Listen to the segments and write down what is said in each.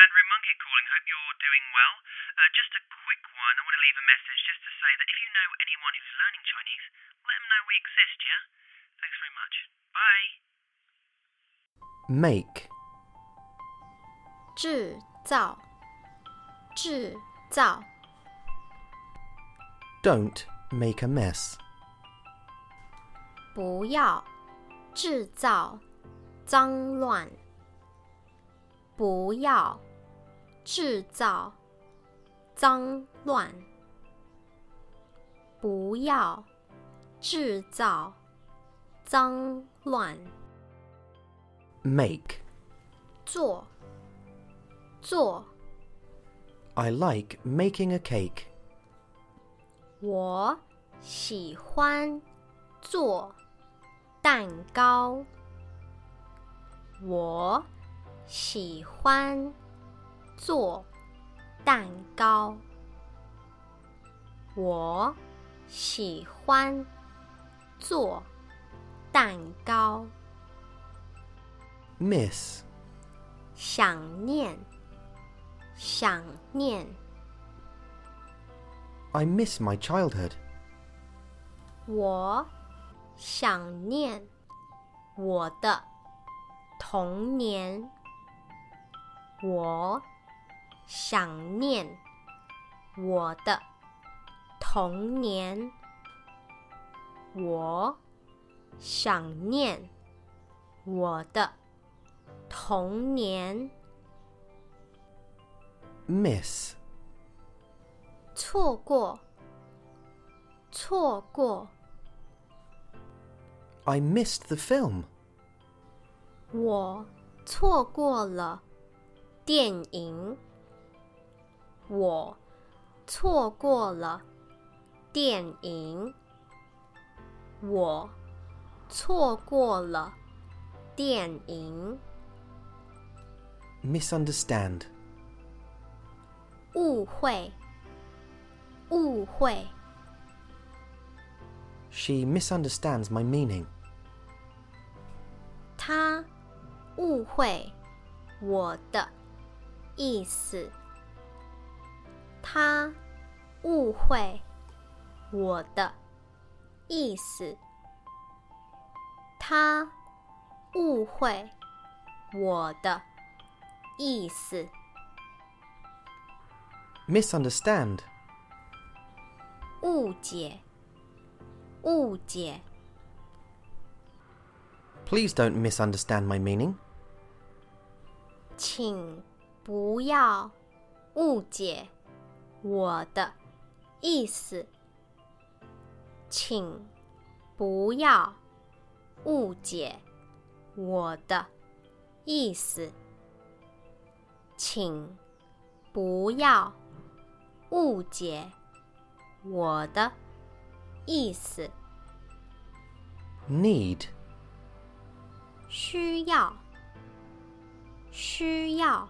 Andrew Monkey calling. Hope you're doing well. Uh, just a quick one. I want to leave a message just to say that if you know anyone who's learning Chinese, let them know we exist, yeah? Thanks very much. Bye. make, 制造，制造， don't make a mess. 不要制造脏乱，不要 制造脏乱，不要制造脏乱，Make, 做做，I like making a cake. 我喜欢做蛋糕。我喜欢做蛋糕。我喜欢做蛋糕。Miss, 想念，想念。I miss my childhood. 我想念我的童年。我想念我的童年。我想念我的童年。Miss, 错过，错过。I missed the film. 我错过了电影，我错过了电影，我错过了电影。Misunderstand, 误会，误会，she misunderstands my meaning. 她误会我的意思。他误会我的意思。他误会我的意思。Misunderstand, 误解，误解。please don't misunderstand my meaning. 请不要误解我的意思。请不要误解我的意思。请不要误解我的意思。Need, 需要，需要。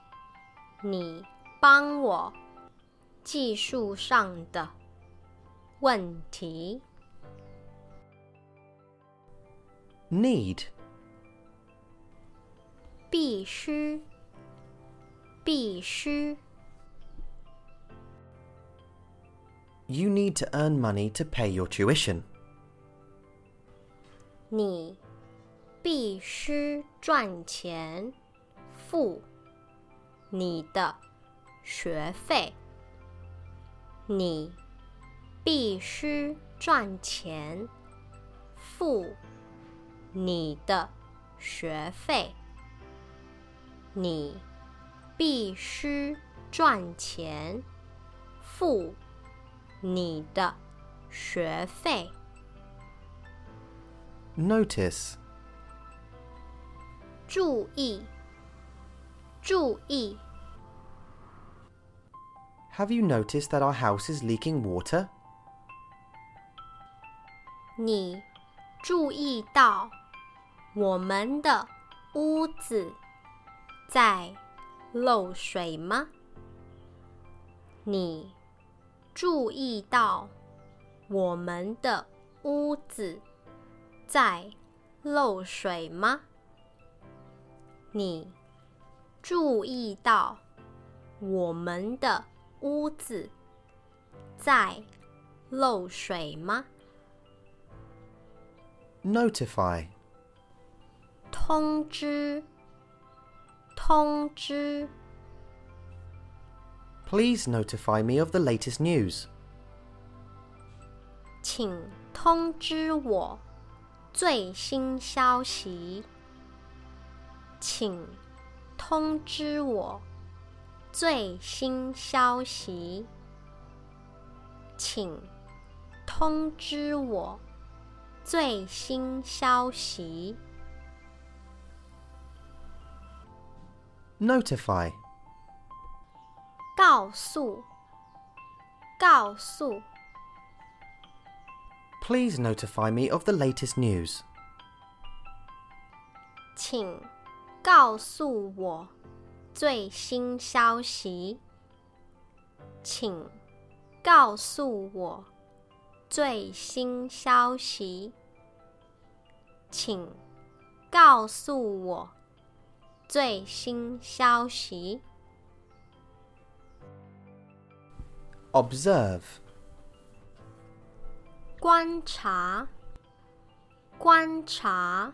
你帮我技术上的问题。 Need, 必须，必须。 you need to earn money to pay your tuition. 你必须赚钱付 你的学费。你必须赚钱付你的学费。你必须赚钱付你的学费。Notice, 注意，注意。Have you noticed that our house is leaking water? 你注意到我们的屋子在漏水吗？你注意到我们的屋子在漏水吗？你注意到我们的屋子在漏水吗？Notify. 通知，通知，Please notify me of the latest news. 请通知我最新消息。请通知我最新消息。请通知我最新消息。 Notify. 告诉，告诉。 Please notify me of the latest news. 请 告诉我最新消息。请告诉我最新消息。请告诉我最新消息。Observe. 观察，观察。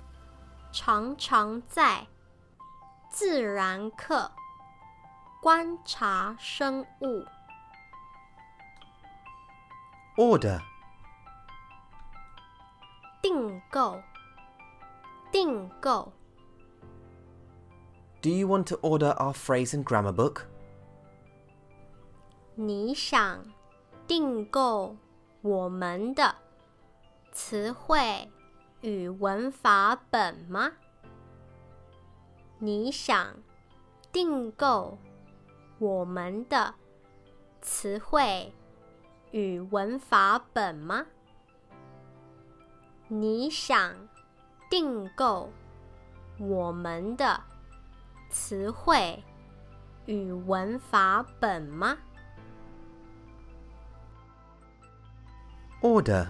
常常在自然课观察生物。Order. 订购，订购。Do you want to order our phrase and grammar book? 你想订购我们的词汇语文法本吗？你想订购我们的词汇与文法本吗？你想订购我们的词汇与文法本吗？Order.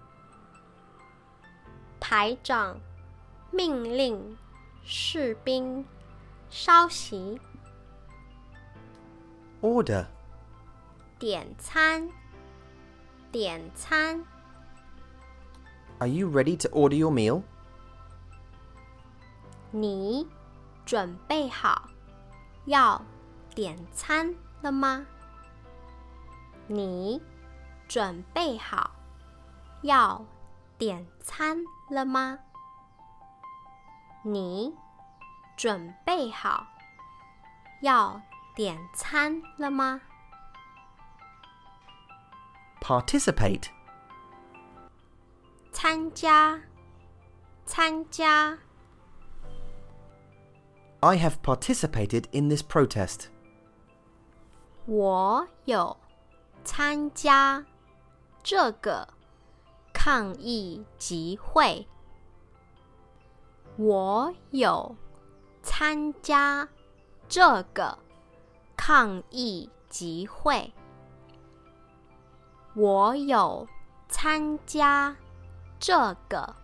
排长命令士兵稍息。Order. 点餐，点餐。Are you ready to order your meal? 你准备好要点餐了吗？你准备好要点餐了吗？你准备好要点餐了吗？Participate. 参加，参加。I have participated in this protest. 我有参加这个抗议集会。我有参加这个抗议集会。我有参加这个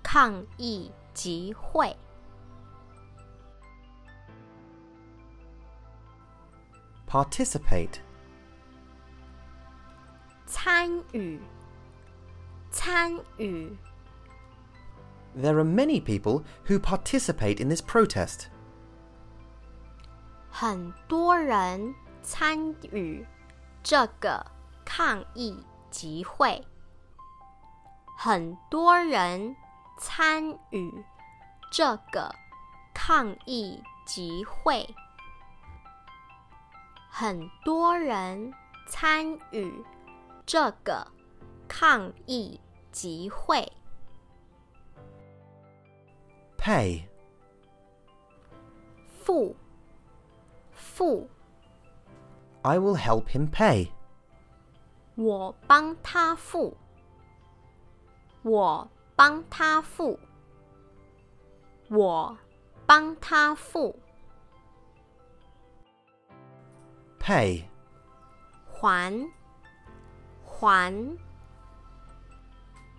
抗议集会。Participate. 参与，参与。 There are many people who participate in this protest. 很多人参与这个抗议集会。很多人参与这个抗议集会。很多人参与这个抗议 集会。Pay. 付，付。I will help him pay. 我帮他付，我帮他付，我帮他付，Pay. 还，还。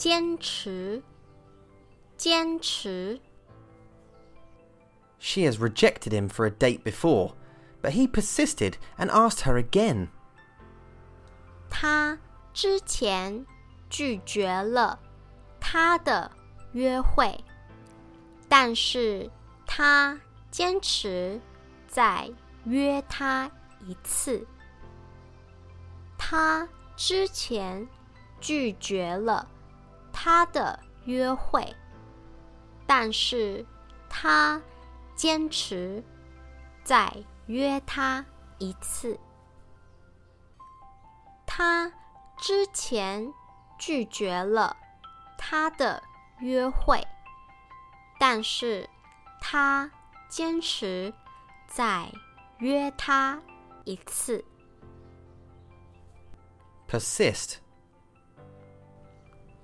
坚持，坚持。 She has rejected him for a date before, but he persisted and asked her again. 他之前拒绝了他的约会，但是他坚持再约他一次。他之前拒绝了 他的约会，但是他坚持再约他一次。他之前拒绝了他的约会，但是他坚持再约他一次。Persist.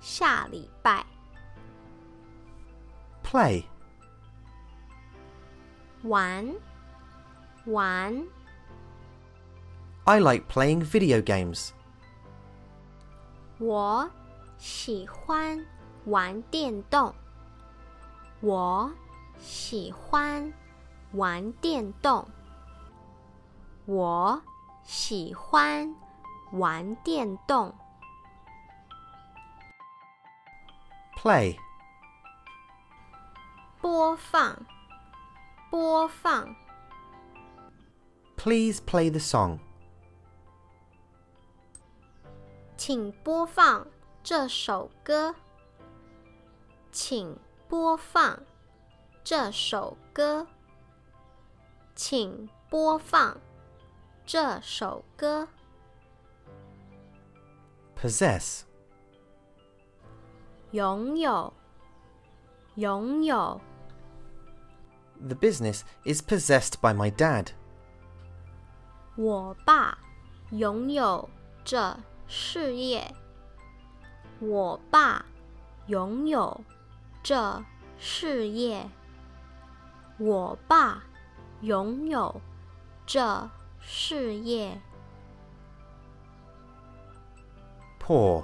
下礼拜。Play. 玩，玩。I like playing video games. 我喜欢玩电动。我喜欢玩电动。我喜欢玩电动。play. 播放,播放. Please play the song. 请播放这首歌。请播放这首歌。请播放这首歌。Possess 拥有，拥有。 The business is possessed by my dad. 我爸拥有这事业。我爸拥有这事业。我爸拥有这事业。 Pour.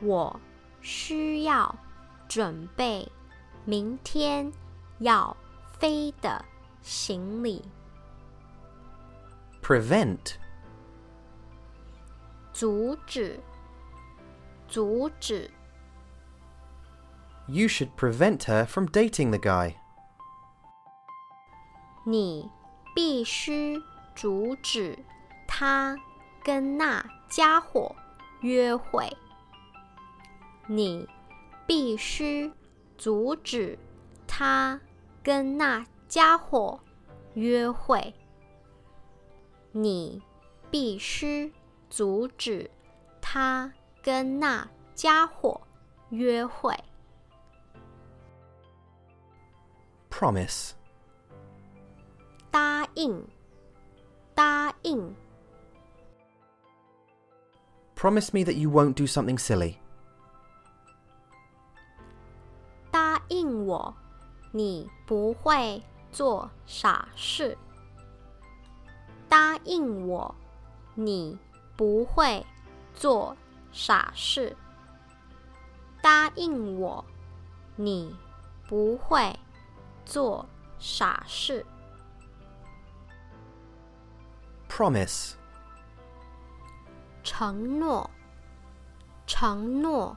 我需要准备明天要飞的行李。Prevent. 阻止，阻止。You should prevent her from dating the guy. 你必须阻止他跟那家伙约会。你必须阻止他跟那家伙约会。你必须阻止他跟那家伙约会。 Promise. 答应，答应。 Promise me that you won't do something silly. 应我，你不会做傻事。答应我，你不会做傻事。答应我，你不会做傻事。Promise. 承诺，承诺。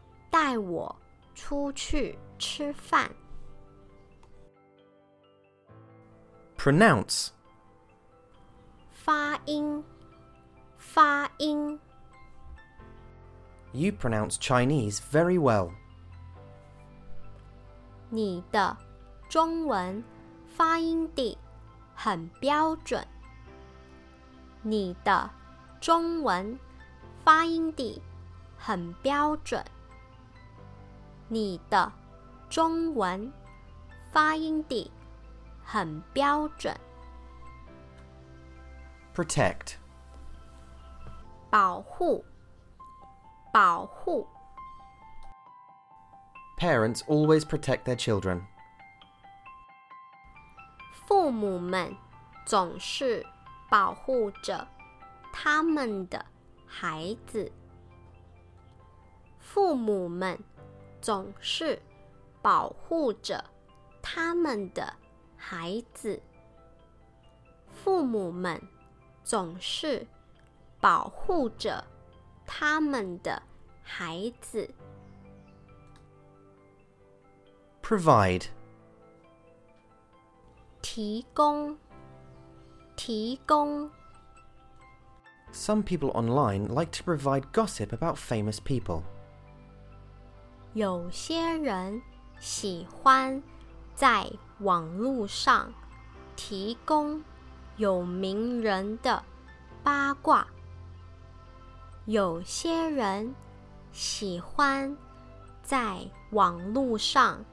带我出去吃饭。Pronounce. 发音，发音。You pronounce Chinese very well. 你的中文发音地很标准。你的中文发音地很标准。你的中文发音地很标准。Protect. 保护，保护。Parents always protect their children. 父母们总是保护着他们的孩子。父母们总是保护着他们的孩子。父母们总是保护着他们的孩子。Provide. 提供，提供，Some people online like to provide gossip about famous people. 有些人喜欢在网络上提供有名人的八卦。有些人喜欢在网络上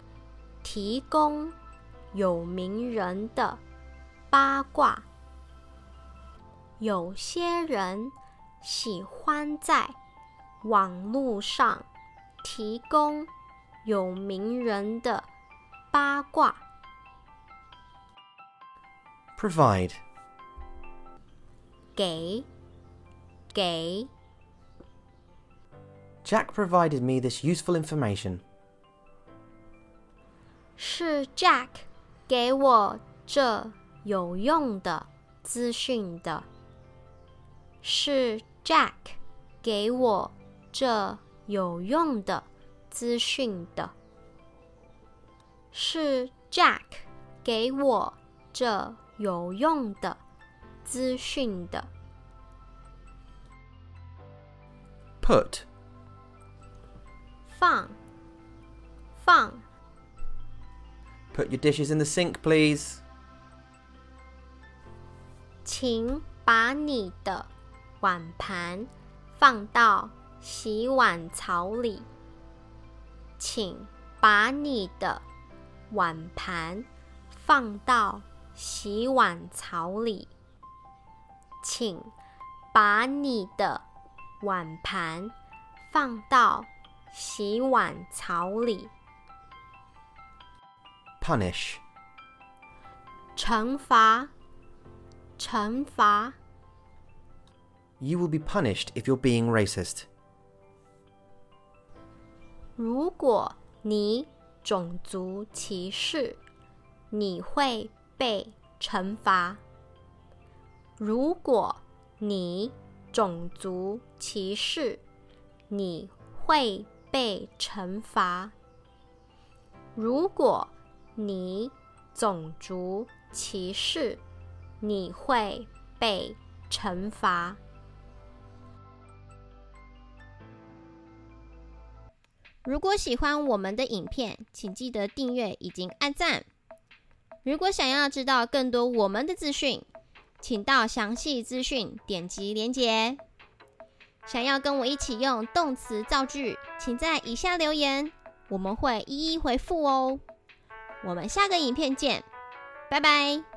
提供有名人的八卦。有些人喜欢在网络上提供有名人的八卦。 Provide. 给，给， Jack provided me this useful information. 是 Jack 给我这有用的资讯的。是 Jack 给我这 有用的资讯的。是 Jack 给我这有用的资讯的。Put. 放，放，Put your dishes in the sink, please. 请把你的碗盘放到洗碗槽里。请把你的碗盘放到洗碗槽里。请把你的碗盘放到洗碗槽里。Punish. 惩罚，惩罚。You will be punished if you're being racist. 如果你种族歧视，你会被惩罚。如果你种族歧视，你会被惩罚。如果你种族歧视，你会被惩罚。如果喜欢我们的影片，请记得订阅以及按赞。如果想要知道更多我们的资讯，请到详细资讯点击连结。想要跟我一起用动词造句，请在以下留言，我们会一一回复哦。我们下个影片见，拜拜。